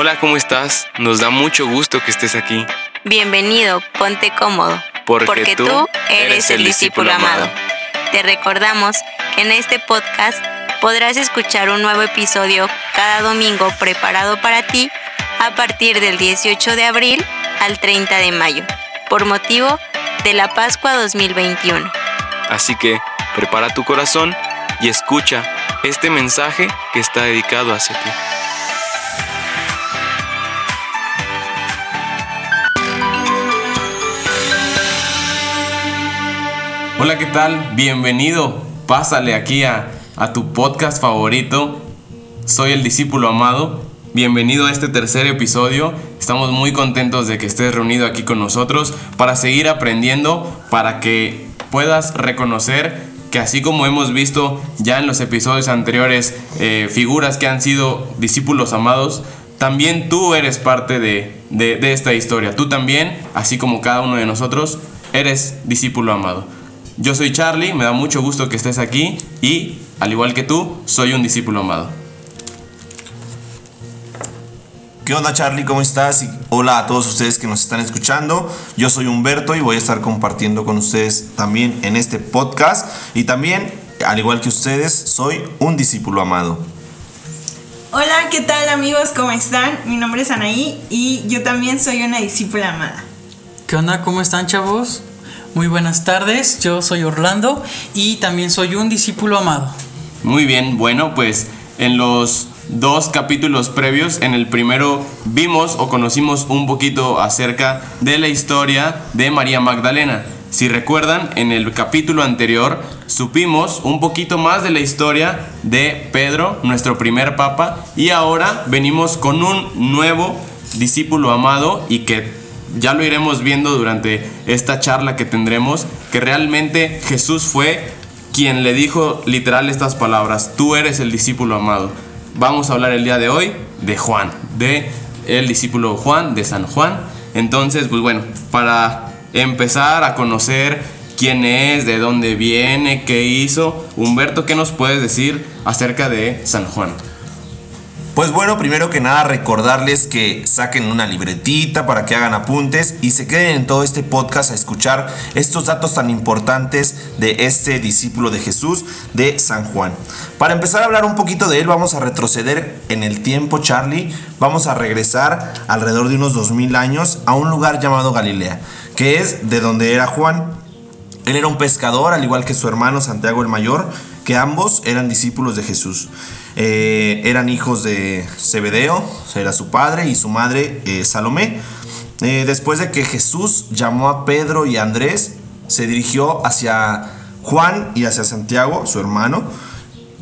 Hola, ¿cómo estás? Nos da mucho gusto que estés aquí. Bienvenido, ponte cómodo. Porque tú eres el discípulo amado. Te recordamos que en este podcast podrás escuchar un nuevo episodio cada domingo preparado para ti a partir del 18 de abril al 30 de mayo, por motivo de la Pascua 2021. Así que prepara tu corazón y escucha este mensaje que está dedicado hacia ti. Hola, ¿qué tal? Bienvenido. Pásale aquí a, a tu podcast favorito. Soy el discípulo amado. Bienvenido a este tercer episodio. Estamos muy contentos de que estés reunido aquí con nosotros para seguir aprendiendo, para que puedas reconocer que así como hemos visto ya en los episodios anteriores eh, figuras que han sido discípulos amados, también tú eres parte de, de esta historia. Tú también, así como cada uno de nosotros, eres discípulo amado. Yo soy Charlie, me da mucho gusto que estés aquí y, al igual que tú, soy un discípulo amado. ¿Qué onda Charlie? ¿Cómo estás? Y hola a todos ustedes que nos están escuchando. Yo soy Humberto y voy a estar compartiendo con ustedes también en este podcast. Y también, al igual que ustedes, soy un discípulo amado. Hola, ¿qué tal amigos? ¿Cómo están? Mi nombre es Anaí y yo también soy una discípula amada. ¿Qué onda? ¿Cómo están chavos? Muy buenas tardes, yo soy Orlando y también soy un discípulo amado. Muy bien, bueno, pues en los dos capítulos previos. En el primero vimos o conocimos un poquito acerca de la historia de María Magdalena. Si recuerdan, en el capítulo anterior supimos un poquito más de la historia de Pedro, nuestro primer papa, y ahora venimos con un nuevo discípulo amado y que ya lo iremos viendo durante esta charla que tendremos, que realmente Jesús fue quien le dijo literal estas palabras, tú eres el discípulo amado vamos a hablar el día de hoy de Juan, de el discípulo Juan, de San Juan. Entonces, pues bueno, para empezar a conocer quién es, de dónde viene, qué hizo, Humberto, ¿qué nos puedes decir acerca de San Juan? Pues bueno, primero que nada recordarles que saquen una libretita para que hagan apuntes y se queden en todo este podcast a escuchar estos datos tan importantes de este discípulo de Jesús, de San Juan. Para empezar a hablar un poquito de él, vamos a retroceder en el tiempo, Charlie. Vamos a regresar alrededor de unos 2000 años a un lugar llamado Galilea, que es de donde era Juan. Él era un pescador, al igual que su hermano Santiago el Mayor, que ambos eran discípulos de Jesús. Eh, eran hijos de Zebedeo, era su padre, y su madre eh, Salomé. Eh, después de que Jesús llamó a Pedro y Andrés, se dirigió hacia Juan y hacia Santiago, su hermano,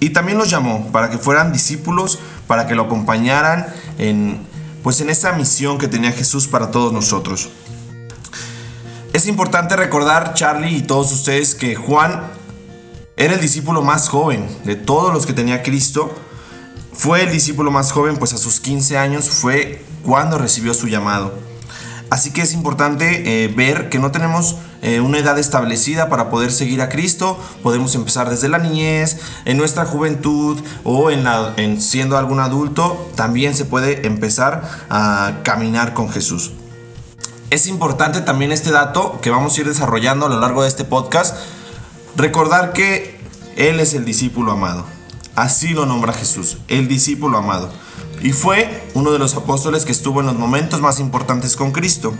y también los llamó para que fueran discípulos, para que lo acompañaran en, pues en esa misión que tenía Jesús para todos nosotros. Es importante recordar, Charlie y todos ustedes, que Juan era el discípulo más joven de todos los que tenía Cristo. Fue el discípulo más joven, pues a sus 15 años fue cuando recibió su llamado. Así que es importante eh, ver que no tenemos eh, una edad establecida para poder seguir a Cristo. Podemos empezar desde la niñez, en nuestra juventud o en, en siendo algún adulto. También se puede empezar a caminar con Jesús. Es importante también este dato que vamos a ir desarrollando a lo largo de este podcast Recordar que Él es el discípulo amado. Así lo nombra Jesús, el discípulo amado. Y fue uno de los apóstoles que estuvo en los momentos más importantes con Cristo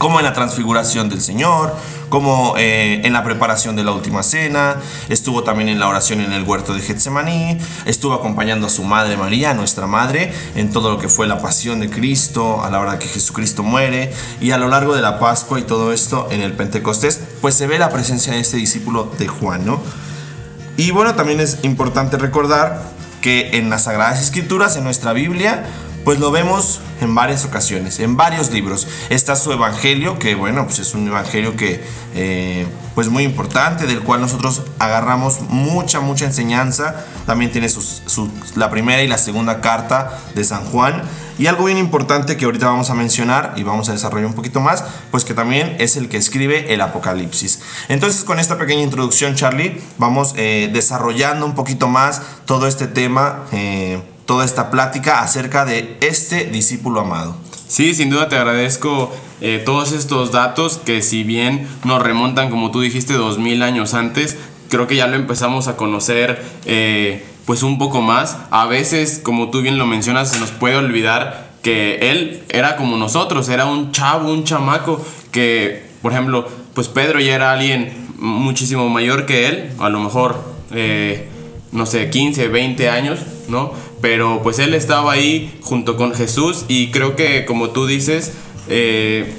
como en la transfiguración del Señor, como eh, en la preparación de la última cena, estuvo también en la oración en el huerto de Getsemaní, estuvo acompañando a su madre María, nuestra madre, en todo lo que fue la pasión de Cristo, a la hora que Jesucristo muere, y a lo largo de la Pascua y todo esto en el Pentecostés, pues se ve la presencia de este discípulo de Juan, ¿no? Y bueno, también es importante recordar que en las Sagradas Escrituras, en nuestra Biblia, pues lo vemos en varias ocasiones, en varios libros. Está su evangelio, que bueno, pues es un evangelio que eh, pues muy importante, del cual nosotros agarramos mucha, mucha enseñanza. También tiene la primera y la segunda carta de San Juan. Y algo bien importante que ahorita vamos a mencionar y vamos a desarrollar un poquito más, pues que también es el que escribe el Apocalipsis. Entonces con esta pequeña introducción, Charlie, vamos eh, desarrollando un poquito más todo este tema. Eh, toda esta plática acerca de este discípulo amado. Sí, sin duda te agradezco eh, todos estos datos que si bien nos remontan, como tú dijiste, dos mil años antes, creo que ya lo empezamos a conocer eh, pues un poco más. A veces, como tú bien lo mencionas, se nos puede olvidar que él era como nosotros, era un chavo, un chamaco que, por ejemplo, pues Pedro ya era alguien muchísimo mayor que él, a lo mejor, eh, no sé, 15, 20 años, Pero pues él estaba ahí junto con Jesús y creo que como tú dices, eh,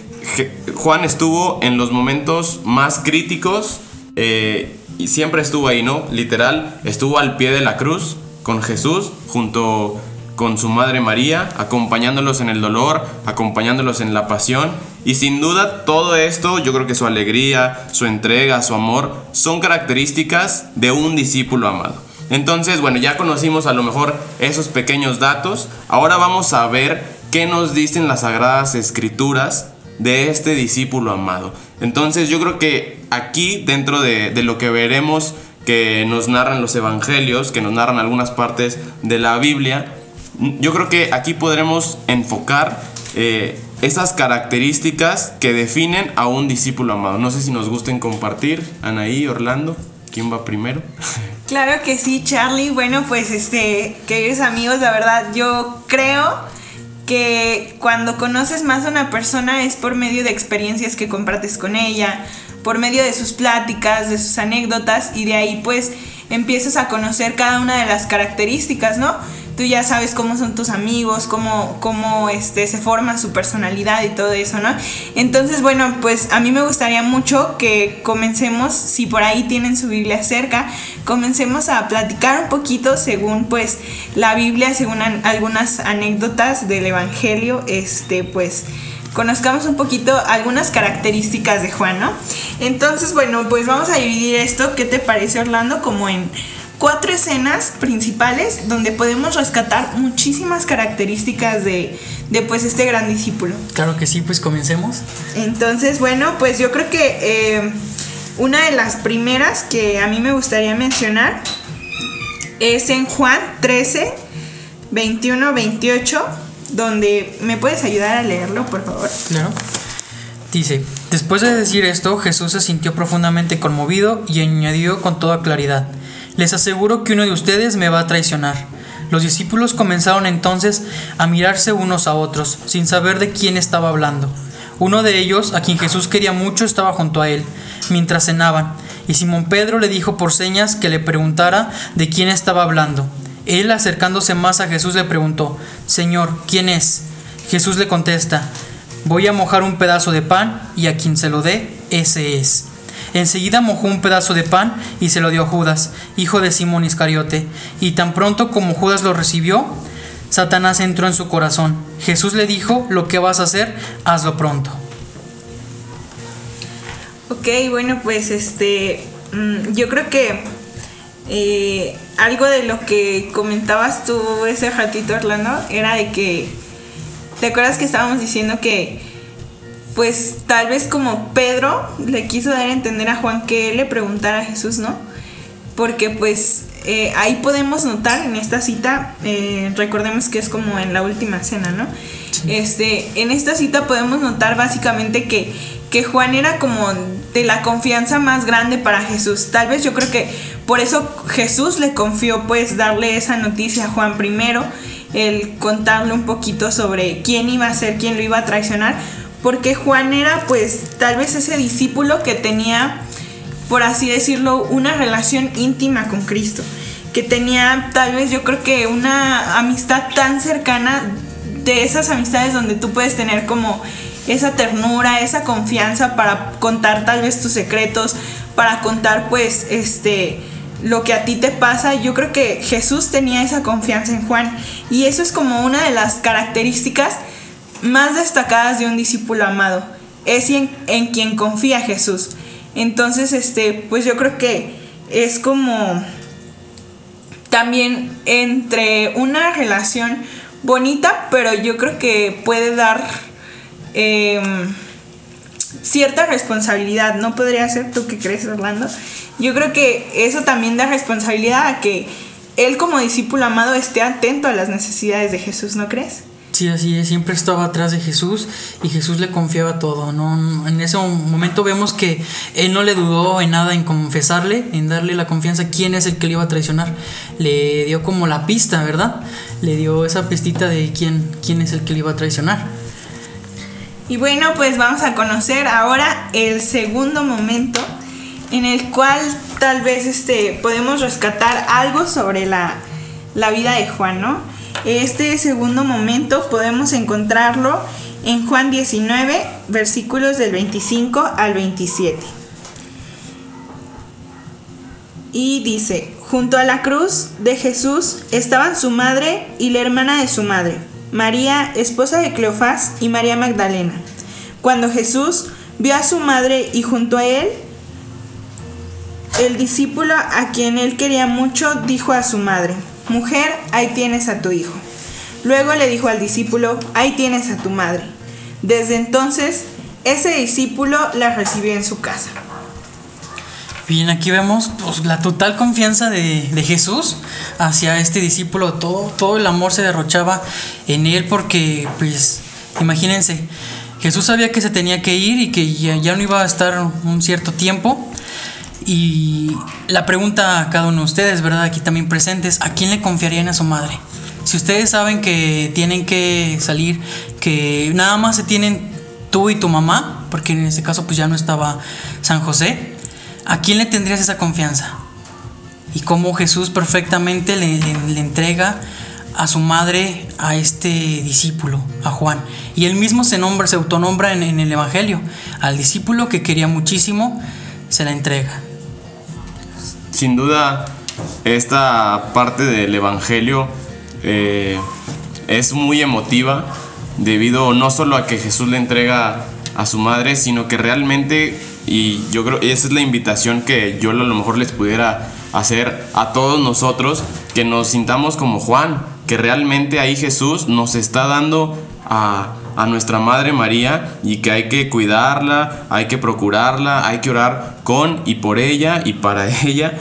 Juan estuvo en los momentos más críticos eh, y siempre estuvo ahí, ¿no? Literal, estuvo al pie de la cruz con Jesús junto con su madre María, acompañándolos en el dolor, acompañándolos en la pasión. Y sin duda todo esto, yo creo que su alegría, su entrega, su amor, son características de un discípulo amado. Entonces, bueno, ya conocimos a lo mejor esos pequeños datos. Ahora vamos a ver qué nos dicen las sagradas escrituras de este discípulo amado. Entonces, yo creo que aquí, dentro de, lo que veremos que nos narran los evangelios, que nos narran algunas partes de la Biblia, yo creo que aquí podremos enfocar eh, esas características que definen a un discípulo amado. No sé si nos gusten compartir, Anaí, Orlando, ¿quién va primero? Claro que sí, Charlie. Bueno, pues este, queridos amigos, la verdad yo creo que cuando conoces más a una persona es por medio de experiencias que compartes con ella, por medio de sus pláticas, de sus anécdotas y de ahí pues empiezas a conocer cada una de las características, ¿no? Tú ya sabes cómo son tus amigos, cómo, cómo este, se forma su personalidad y todo eso, ¿no? Entonces, bueno, pues a mí me gustaría mucho que comencemos, si por ahí tienen su Biblia cerca, comencemos a platicar un poquito según pues la Biblia, según algunas anécdotas del Evangelio, este, pues conozcamos un poquito algunas características de Juan, ¿no? Entonces, bueno, pues vamos a dividir esto, ¿qué te parece Orlando? Como en cuatro escenas principales donde podemos rescatar muchísimas características de, de, pues este gran discípulo. Claro que sí, pues comencemos. Entonces, bueno, pues yo creo que eh, una de las primeras que a mí me gustaría mencionar es en Juan 13, 21, 28, donde me puedes ayudar a leerlo, por favor. Claro. Dice, después de decir esto, Jesús se sintió profundamente conmovido y añadió con toda claridad, les aseguro que uno de ustedes me va a traicionar. Los discípulos comenzaron entonces a mirarse unos a otros, sin saber de quién estaba hablando. Uno de ellos, a quien Jesús quería mucho, estaba junto a él, mientras cenaban, y Simón Pedro le dijo por señas que le preguntara de quién estaba hablando. Él, acercándose más a Jesús, le preguntó, Señor, ¿quién es? Jesús le contesta, voy a mojar un pedazo de pan, y a quien se lo dé, ese es. Enseguida mojó un pedazo de pan y se lo dio a Judas, hijo de Simón Iscariote. Y tan pronto como Judas lo recibió, Satanás entró en su corazón. Jesús le dijo, lo que vas a hacer, hazlo pronto. Ok, bueno, pues este, mm, yo creo que eh, algo de lo que comentabas tú ese ratito, Orlando, era de que, ¿te acuerdas que estábamos diciendo que pues tal vez como Pedro le quiso dar a entender a Juan que él le preguntara a Jesús, ¿no? Porque pues eh, ahí podemos notar en esta cita, eh, recordemos que es como en la última cena, ¿no? Este, en esta cita podemos notar básicamente que, que Juan era como de la confianza más grande para Jesús. Tal vez yo creo que por eso Jesús le confió pues darle esa noticia a Juan primero, el contarle un poquito sobre quién iba a ser, quién lo iba a traicionar, porque Juan era pues tal vez ese discípulo que tenía, por así decirlo, una relación íntima con Cristo, que tenía tal vez yo creo que una amistad tan cercana de esas amistades donde tú puedes tener como esa ternura, esa confianza para contar tal vez tus secretos, para contar pues este lo que a ti te pasa. Yo creo que Jesús tenía esa confianza en Juan y eso es como una de las características más destacadas de un discípulo amado. Es en, en, quien confía Jesús. Entonces, este, pues yo creo que es como también entre una relación bonita, pero yo creo que puede dar em, cierta responsabilidad. ¿No podría ser tú que crees, Orlando? Yo creo que eso también da responsabilidad a que él como discípulo amado esté atento a las necesidades de Jesús, ¿no crees? Sí, así es, siempre estaba atrás de Jesús y Jesús le confiaba todo, ¿no? En ese momento vemos que él no le dudó en nada en confesarle, en darle la confianza quién es el que le iba a traicionar. Le dio como la pista, ¿verdad? Le dio esa pistita de quién, quién es el que le iba a traicionar. Y bueno, pues vamos a conocer ahora el segundo momento en el cual tal vez este, podemos rescatar algo sobre la, la vida de Juan, ¿no? Este segundo momento podemos encontrarlo en Juan 19, versículos del 25 al 27. Y dice, junto a la cruz de Jesús estaban su madre y la hermana de su madre, María, esposa de Cleofás, y María Magdalena. Cuando Jesús vio a su madre y junto a él, el discípulo a quien él quería mucho dijo a su madre, Mujer, ahí tienes a tu hijo. Luego le dijo al discípulo, ahí tienes a tu madre. Desde entonces, ese discípulo la recibió en su casa. Bien, aquí vemos pues, la total confianza de, Jesús hacia este discípulo. Todo, todo el amor se derrochaba en él porque, pues, imagínense, Jesús sabía que se tenía que ir y que ya, ya no iba a estar un cierto tiempo. Y la pregunta a cada uno de ustedes, ¿verdad? Aquí también presentes, ¿a quién le confiarían a su madre? Si ustedes saben que tienen que salir, que nada más se tienen tú y tu mamá, porque en este caso pues ya no estaba San José, ¿a quién le tendrías esa confianza? Y cómo Jesús perfectamente le, entrega a su madre a este discípulo, a Juan. Y él mismo se nombra, se autonombra en, en el Evangelio. Al discípulo que quería muchísimo, se la entrega sin duda esta parte del Evangelio eh, es muy emotiva debido no solo a que Jesús le entrega a su madre, sino que realmente, y yo creo, esa es la invitación que yo a lo mejor les pudiera hacer a todos nosotros, que nos sintamos como Juan, que realmente ahí Jesús nos está dando a, a nuestra Madre María y que hay que cuidarla, hay que procurarla, hay que orar con y por ella y para ella.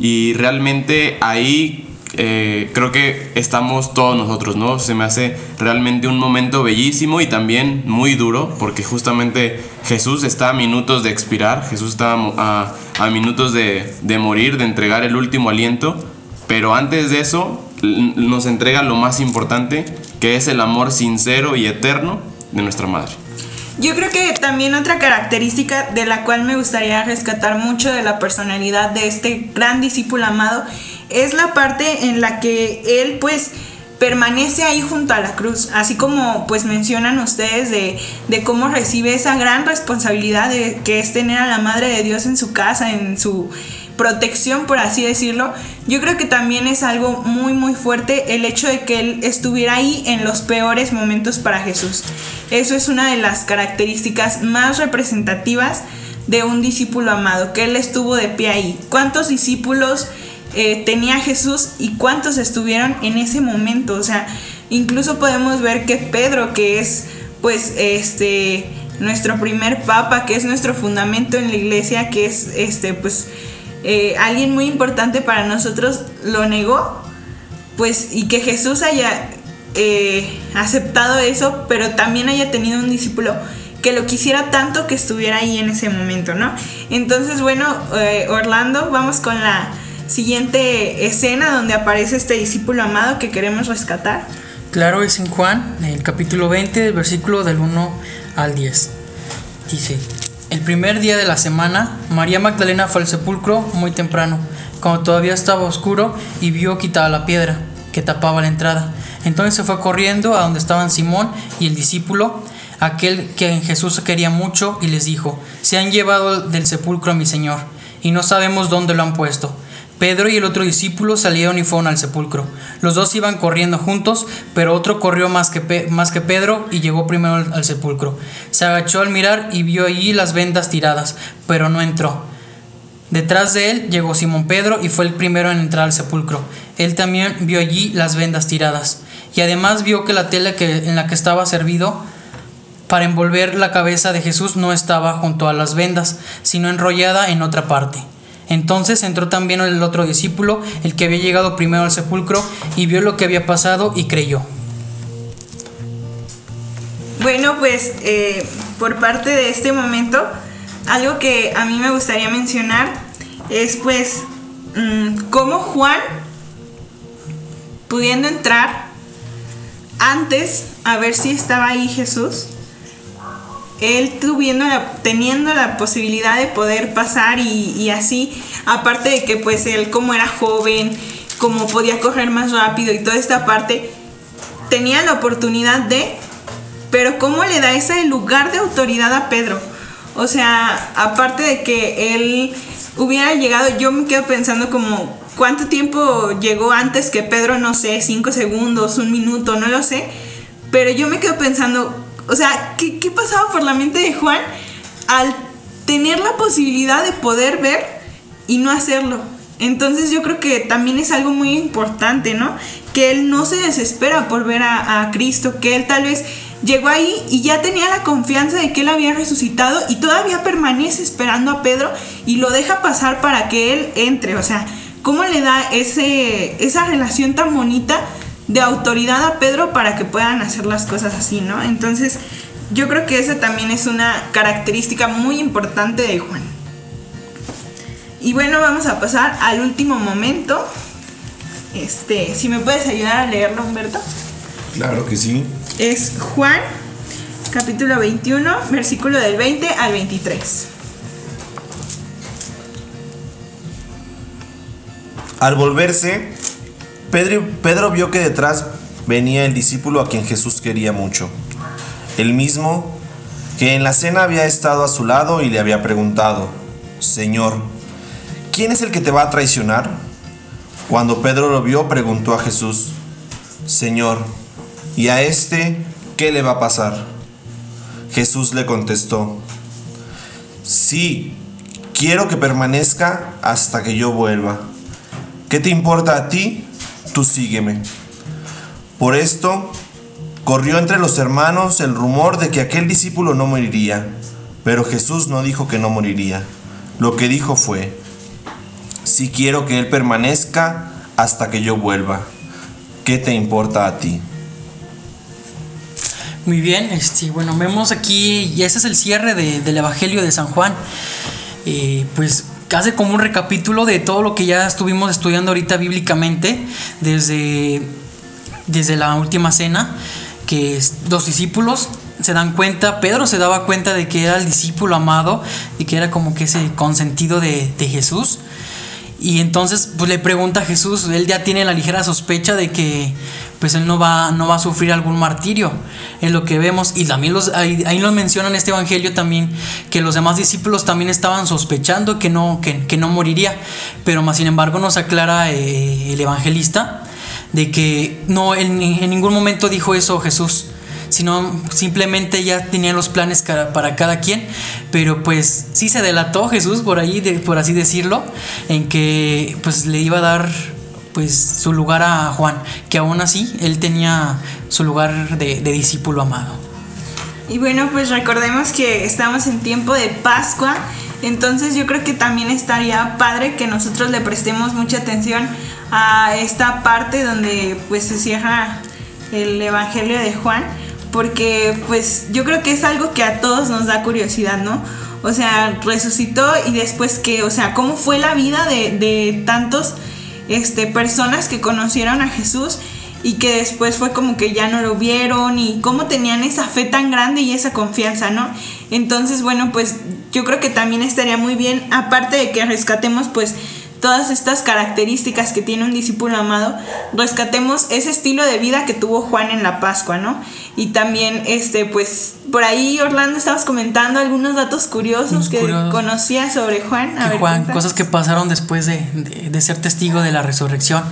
Y realmente ahí eh, creo que estamos todos nosotros, ¿no? Se me hace realmente un momento bellísimo y también muy duro, porque justamente Jesús está a minutos de expirar, Jesús está a, a minutos de, de morir, de entregar el último aliento, pero antes de eso nos entrega lo más importante, que es el amor sincero y eterno de nuestra Madre. Yo creo que también otra característica de la cual me gustaría rescatar mucho de la personalidad de este gran discípulo amado es la parte en la que él pues permanece ahí junto a la cruz, así como pues mencionan ustedes de, de, cómo recibe esa gran responsabilidad de que es tener a la Madre de Dios en su casa, en su protección, por así decirlo, yo creo que también es algo muy muy fuerte el hecho de que él estuviera ahí en los peores momentos para Jesús. Eso es una de las características más representativas de un discípulo amado, que él estuvo de pie ahí. ¿Cuántos discípulos eh, tenía Jesús y cuántos estuvieron en ese momento? O sea, incluso podemos ver que Pedro, que es pues este nuestro primer papa, que es nuestro fundamento en la iglesia, que es este pues eh, alguien muy importante para nosotros lo negó, pues y que Jesús haya eh, aceptado eso, pero también haya tenido un discípulo que lo quisiera tanto que estuviera ahí en ese momento, ¿no? Entonces, bueno, eh, Orlando, vamos con la siguiente escena donde aparece este discípulo amado que queremos rescatar. Claro, es en Juan, el capítulo 20, el versículo del 1 al 10. Dice, el primer día de la semana, María Magdalena fue al sepulcro muy temprano, cuando todavía estaba oscuro, y vio quitada la piedra que tapaba la entrada. Entonces se fue corriendo a donde estaban Simón y el discípulo, aquel que Jesús quería mucho, y les dijo, se han llevado del sepulcro a mi Señor, y no sabemos dónde lo han puesto. Pedro y el otro discípulo salieron y fueron al sepulcro. Los dos iban corriendo juntos, pero otro corrió más que, más que Pedro y llegó primero al, sepulcro. Se agachó al mirar y vio allí las vendas tiradas, pero no entró. Detrás de él llegó Simón Pedro y fue el primero en entrar al sepulcro. Él también vio allí las vendas tiradas y además vio que la tela que, en la que estaba servido para envolver la cabeza de Jesús no estaba junto a las vendas, sino enrollada en otra parte. Entonces entró también el otro discípulo, el que había llegado primero al sepulcro, y vio lo que había pasado y creyó. Bueno, pues eh, por parte de este momento, algo que a mí me gustaría mencionar es pues mm, cómo Juan, pudiendo entrar antes a ver si estaba ahí Jesús, él tuviendo teniendo la posibilidad de poder pasar y, y, así, aparte de que pues él como era joven, como podía correr más rápido y toda esta parte, tenía la oportunidad de, pero cómo le da ese lugar de autoridad a Pedro. O sea, aparte de que él hubiera llegado, yo me quedo pensando como, ¿cuánto tiempo llegó antes que Pedro? No sé, cinco segundos, un minuto, no lo sé. Pero yo me quedo pensando, o sea, ¿qué, ¿qué, pasaba por la mente de Juan al tener la posibilidad de poder ver y no hacerlo? Entonces yo creo que también es algo muy importante, ¿no? Que él no se desespera por ver a, Cristo, que él tal vez llegó ahí y ya tenía la confianza de que él había resucitado y todavía permanece esperando a Pedro y lo deja pasar para que él entre. O sea, ¿cómo le da ese, esa relación tan bonita de autoridad a Pedro para que puedan hacer las cosas así, ¿no? Entonces, yo creo que esa también es una característica muy importante de Juan. Y bueno, vamos a pasar al último momento. Este, si me puedes ayudar a leerlo, Humberto. Claro que sí. Es Juan, capítulo 21, versículo del 20 al 23. Al volverse, Pedro, vio que detrás venía el discípulo a quien Jesús quería mucho. El mismo que en la cena había estado a su lado y le había preguntado, Señor, ¿quién es el que te va a traicionar? Cuando Pedro lo vio, preguntó a Jesús, Señor, ¿y a este qué le va a pasar? Jesús le contestó, Sí, quiero que permanezca hasta que yo vuelva. ¿Qué te importa a ti? Tú sígueme. Por esto, corrió entre los hermanos el rumor de que aquel discípulo no moriría, pero Jesús no dijo que no moriría. Lo que dijo fue, si quiero que Él permanezca hasta que yo vuelva, ¿qué te importa a ti? Muy bien, este, bueno, vemos aquí, y ese es el cierre de, del Evangelio de San Juan. Eh, pues hace como un recapítulo de todo lo que ya estuvimos estudiando ahorita bíblicamente desde, desde la última cena, que los discípulos se dan cuenta, Pedro se daba cuenta de que era el discípulo amado y que era como que ese consentido de, de Jesús. Y entonces pues le pregunta a Jesús, él ya tiene la ligera sospecha de que pues él no va, no va a sufrir algún martirio, en lo que vemos, y también los, ahí, ahí nos menciona en este evangelio también que los demás discípulos también estaban sospechando que no, que, que no moriría, pero más sin embargo nos aclara eh, el evangelista de que no, en ningún momento dijo eso Jesús, sino simplemente ya tenía los planes para cada quien, pero pues sí se delató Jesús por ahí, por así decirlo, en que pues le iba a dar pues su lugar a Juan, que aún así él tenía su lugar de, de discípulo amado. Y bueno, pues recordemos que estamos en tiempo de Pascua, entonces yo creo que también estaría padre que nosotros le prestemos mucha atención a esta parte donde pues se cierra el Evangelio de Juan, porque pues yo creo que es algo que a todos nos da curiosidad, ¿no? O sea, resucitó y después que, o sea, cómo fue la vida de, de tantos este, personas que conocieron a Jesús y que después fue como que ya no lo vieron y cómo tenían esa fe tan grande y esa confianza, ¿no? Entonces, bueno, pues yo creo que también estaría muy bien, aparte de que rescatemos pues todas estas características que tiene un discípulo amado, rescatemos ese estilo de vida que tuvo Juan en la Pascua, ¿no? Y también, este, pues, por ahí, Orlando, estabas comentando algunos datos curiosos que Curioso. conocías sobre Juan. A que ver, Juan, cuéntanos. cosas que pasaron después de, de- de ser testigo de la resurrección.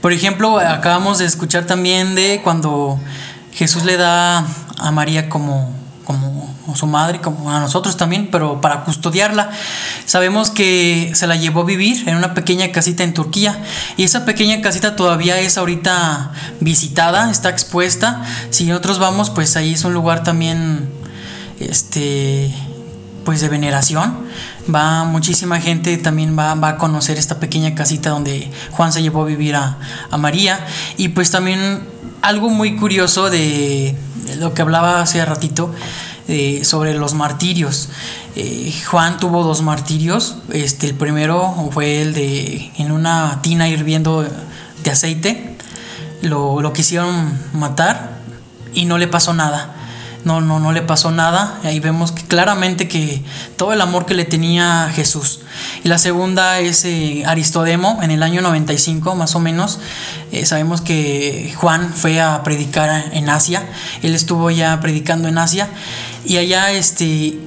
Por ejemplo, acabamos de escuchar también de cuando Jesús le da a María como su madre, como a nosotros también, pero para custodiarla. Sabemos que se la llevó a vivir en una pequeña casita en Turquía y esa pequeña casita todavía es ahorita visitada, está expuesta. Si nosotros vamos, pues ahí es un lugar también, este, pues de veneración. va muchísima gente también va, va, a conocer esta pequeña casita donde Juan se llevó a vivir a, a María. Y pues también algo muy curioso de, lo que hablaba hace ratito eh, sobre los martirios. Eh, Juan tuvo dos martirios. Este, el primero fue el de en una tina hirviendo de aceite. Lo, lo quisieron matar y no le pasó nada no, no, no le pasó nada. Ahí vemos claramente que todo el amor que le tenía Jesús. Y la segunda es eh, Aristodemo, en el año 95 más o menos. Eh, sabemos que Juan fue a predicar en Asia. Él estuvo ya predicando en Asia. Y allá este,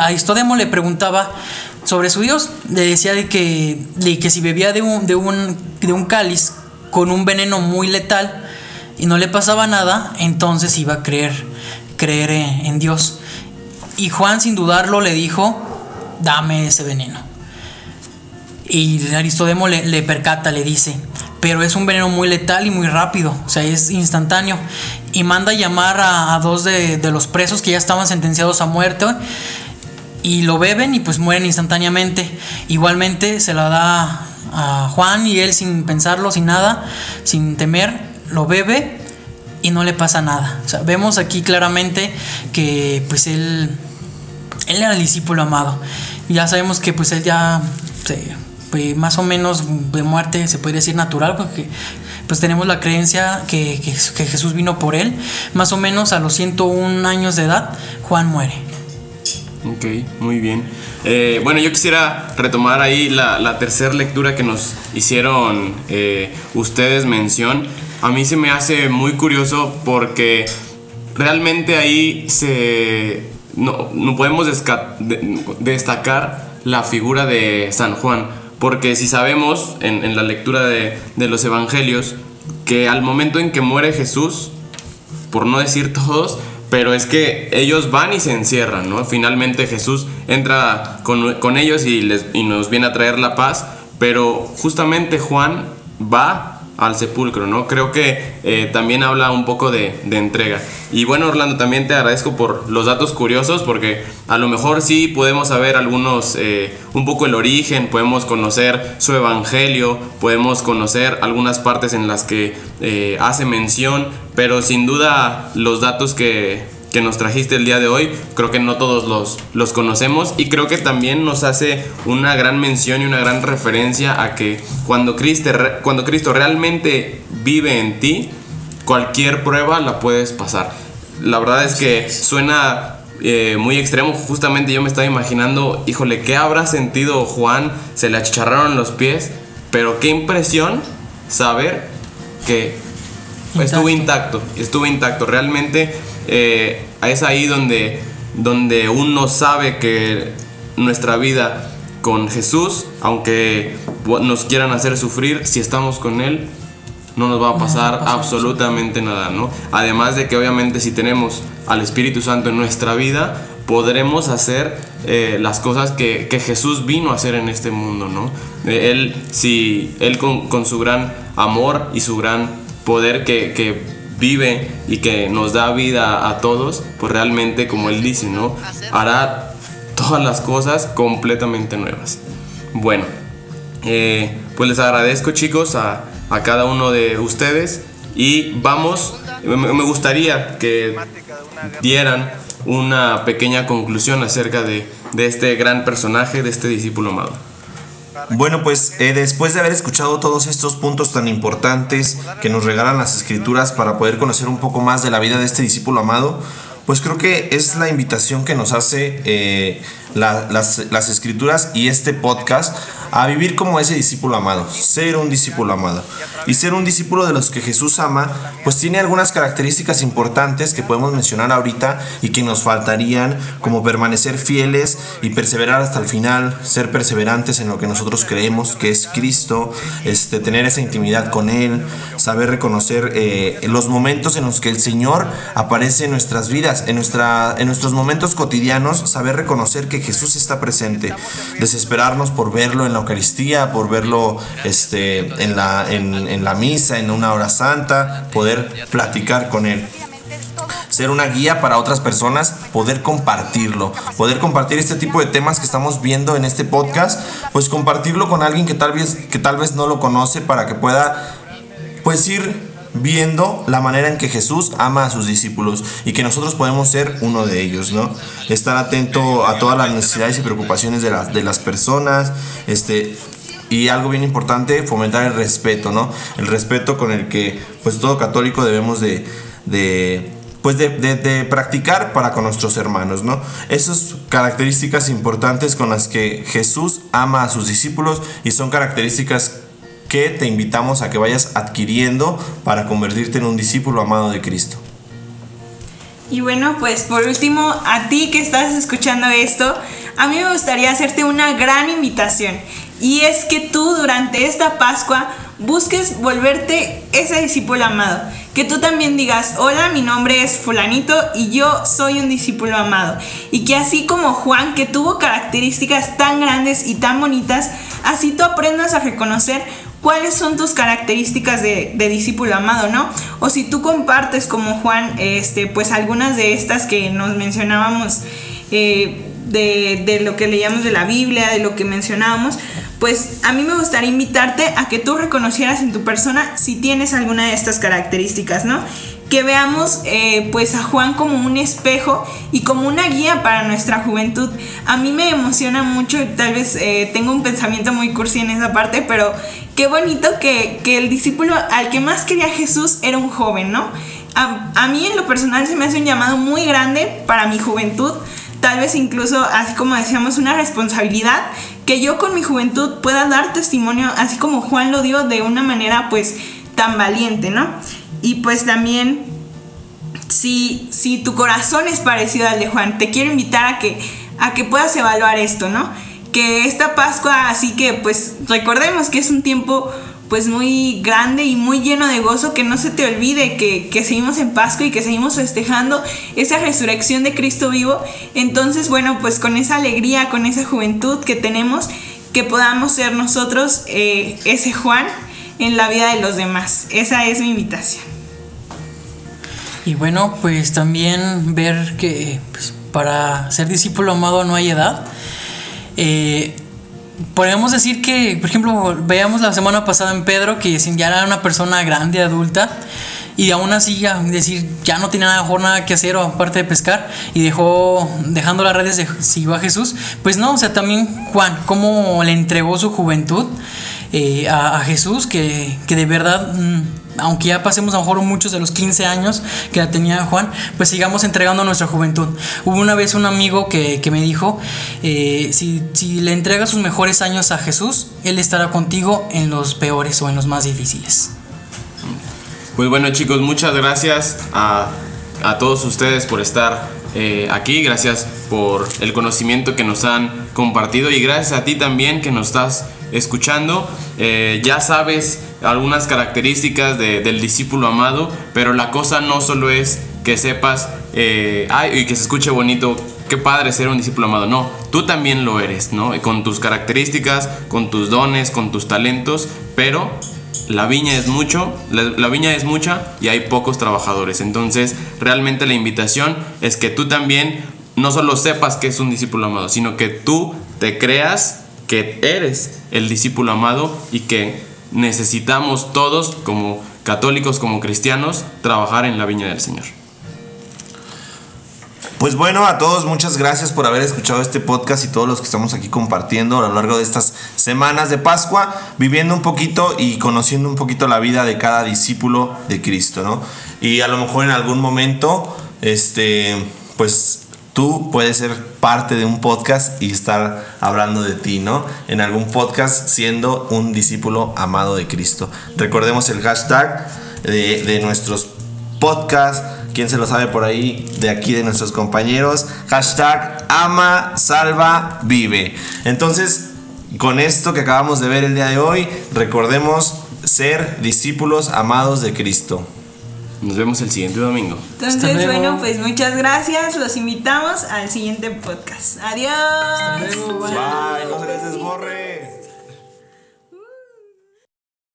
Aristodemo le preguntaba sobre su Dios. Le decía de que, de que si bebía de un, de, un, de un cáliz con un veneno muy letal, y no le pasaba nada, entonces iba a creer, creer en Dios. Y Juan sin dudarlo le dijo, dame ese veneno. Y Aristodemo le, percata, le dice, pero es un veneno muy letal y muy rápido, o sea, es instantáneo. Y manda a llamar a, dos de, de, los presos que ya estaban sentenciados a muerte y lo beben y pues mueren instantáneamente. Igualmente se la da a Juan y él sin pensarlo, sin nada, sin temer, lo bebe y no le pasa nada. vemos aquí claramente que pues él, él era el discípulo amado. Ya sabemos que pues él ya más o menos de muerte se podría decir natural porque pues tenemos la creencia que, Jesús vino por él. Más o menos a los 101 años de edad, Juan muere. Ok, muy bien. Eh, bueno, yo quisiera retomar ahí la, tercera lectura que nos hicieron eh, ustedes mención a mí se me hace muy curioso porque realmente ahí se no, podemos destacar la figura de San Juan, porque si sabemos en, la lectura de, los evangelios que al momento en que muere Jesús, por no decir todos, pero es que ellos van y se encierran, ¿no? Finalmente Jesús entra con, ellos y, les, y nos viene a traer la paz, pero justamente Juan va al sepulcro, ¿no? Creo que eh, también habla un poco de, entrega. Y bueno, Orlando, también te agradezco por los datos curiosos, porque a lo mejor sí podemos saber algunos, eh, un poco el origen, podemos conocer su evangelio, podemos conocer algunas partes en las que eh, hace mención, pero sin duda los datos que, que nos trajiste el día de hoy. Creo que no todos los, los conocemos y creo que también nos hace una gran mención y una gran referencia a que cuando Cristo, cuando Cristo realmente vive en ti, cualquier prueba la puedes pasar. La verdad es que suena eh, muy extremo. Justamente yo me estaba imaginando, híjole, ¿qué habrá sentido Juan? Se le achicharraron los pies, pero qué impresión saber que estuvo intacto, estuvo intacto. Realmente eh, es ahí donde, donde uno sabe que nuestra vida con Jesús, aunque nos quieran hacer sufrir, si estamos con Él, no nos va a pasar absolutamente nada, ¿no? Además de que obviamente si tenemos al Espíritu Santo en nuestra vida, podremos hacer eh, las cosas que, Jesús vino a hacer en este mundo, ¿no? Eh, él, si, él con, su gran amor y su gran poder que, que vive y que nos da vida a todos, pues realmente, como él dice, ¿no? Hará todas las cosas completamente nuevas. Bueno, eh, pues les agradezco chicos a, a, cada uno de ustedes y vamos, me gustaría que dieran una pequeña conclusión acerca de, de este gran personaje, de este discípulo amado. Bueno, pues eh, después de haber escuchado todos estos puntos tan importantes que nos regalan las escrituras para poder conocer un poco más de la vida de este discípulo amado, pues creo que es la invitación que nos hace eh, las, las, escrituras y este podcast a vivir como ese discípulo amado, ser un discípulo amado. Y ser un discípulo de los que Jesús ama, pues tiene algunas características importantes que podemos mencionar ahorita y que nos faltarían, como permanecer fieles y perseverar hasta el final, ser perseverantes en lo que nosotros creemos que es Cristo, este, tener esa intimidad con Él, saber reconocer eh, los momentos en los que el Señor aparece en nuestras vidas, en, nuestra, en nuestros momentos cotidianos, saber reconocer que Jesús está presente, desesperarnos por verlo en la Eucaristía, por verlo este, en, la, en, en la misa, en una hora santa, poder platicar con Él. ser una guía para otras personas, poder compartirlo, poder compartir este tipo de temas que estamos viendo en este podcast, pues compartirlo con alguien que tal vez, que tal vez no lo conoce para que pueda pues ir viendo la manera en que Jesús ama a sus discípulos y que nosotros podemos ser uno de ellos, ¿no? Estar atento a todas las necesidades y preocupaciones de, las de las personas, este, y algo bien importante, fomentar el respeto, ¿no? El respeto con el que pues todo católico debemos de, de pues de, de, practicar para con nuestros hermanos, ¿no? Esas características importantes con las que Jesús ama a sus discípulos y son características que te invitamos a que vayas adquiriendo para convertirte en un discípulo amado de Cristo. Y bueno, pues por último, a ti que estás escuchando esto, a mí me gustaría hacerte una gran invitación. Y es que tú durante esta Pascua busques volverte ese discípulo amado. Que tú también digas, hola, mi nombre es fulanito y yo soy un discípulo amado. Y que así como Juan, que tuvo características tan grandes y tan bonitas, así tú aprendas a reconocer cuáles son tus características de, discípulo amado, ¿no? O si tú compartes como Juan, este, pues algunas de estas que nos mencionábamos, eh, de, de, lo que leíamos de la Biblia, de lo que mencionábamos, pues a mí me gustaría invitarte a que tú reconocieras en tu persona si tienes alguna de estas características, ¿no? Que veamos eh, pues a Juan como un espejo y como una guía para nuestra juventud. A mí me emociona mucho, tal vez eh, tengo un pensamiento muy cursi en esa parte, pero qué bonito que, que, el discípulo al que más quería Jesús era un joven, ¿no? A, a mí en lo personal se me hace un llamado muy grande para mi juventud, tal vez incluso, así como decíamos, una responsabilidad que yo con mi juventud pueda dar testimonio, así como Juan lo dio de una manera pues tan valiente, ¿no? Y pues también, si, si tu corazón es parecido al de Juan, te quiero invitar a que, a que puedas evaluar esto, ¿no? Que esta Pascua, así que pues recordemos que es un tiempo pues muy grande y muy lleno de gozo, que no se te olvide que, que, seguimos en Pascua y que seguimos festejando esa resurrección de Cristo vivo. Entonces, bueno, pues con esa alegría, con esa juventud que tenemos, que podamos ser nosotros eh, ese Juan en la vida de los demás. Esa es mi invitación. Y bueno, pues también ver que pues, para ser discípulo amado no hay edad. Eh, podemos decir que, por ejemplo, veamos la semana pasada en Pedro que ya era una persona grande, adulta, y aún así ya decir ya no tenía mejor nada que hacer aparte de pescar y dejó dejando las redes de siguió a Jesús pues no o sea también Juan cómo le entregó su juventud eh, a, Jesús que, que de verdad mmm, aunque ya pasemos a lo mejor muchos de los 15 años que la tenía Juan, pues sigamos entregando nuestra juventud. Hubo una vez un amigo que, que me dijo, eh, si, si, le entregas sus mejores años a Jesús, Él estará contigo en los peores o en los más difíciles. Pues bueno chicos, muchas gracias a, a todos ustedes por estar eh, aquí, gracias por el conocimiento que nos han compartido y gracias a ti también que nos estás escuchando. Eh, ya sabes algunas características de, del discípulo amado, pero la cosa no solo es que sepas eh, y que se escuche bonito, qué padre ser un discípulo amado. No, tú también lo eres, ¿no? Con tus características, con tus dones, con tus talentos, pero la viña es mucho, la, la, viña es mucha y hay pocos trabajadores. Entonces, realmente la invitación es que tú también no solo sepas que es un discípulo amado, sino que tú te creas que eres el discípulo amado y que necesitamos todos como católicos, como cristianos, trabajar en la viña del Señor. Pues bueno, a todos muchas gracias por haber escuchado este podcast y todos los que estamos aquí compartiendo a lo largo de estas semanas de Pascua, viviendo un poquito y conociendo un poquito la vida de cada discípulo de Cristo, ¿no? Y a lo mejor en algún momento, este, pues tú puedes ser parte de un podcast y estar hablando de ti, ¿no? En algún podcast siendo un discípulo amado de Cristo. Recordemos el hashtag de, de nuestros podcasts. ¿Quién se lo sabe por ahí? De aquí de nuestros compañeros. Hashtag ama, salva, vive. Entonces, con esto que acabamos de ver el día de hoy, recordemos ser discípulos amados de Cristo. Nos vemos el siguiente domingo. Entonces, bueno, pues muchas gracias. Los invitamos al siguiente podcast. Adiós. Bye. Bye. No se les desborre.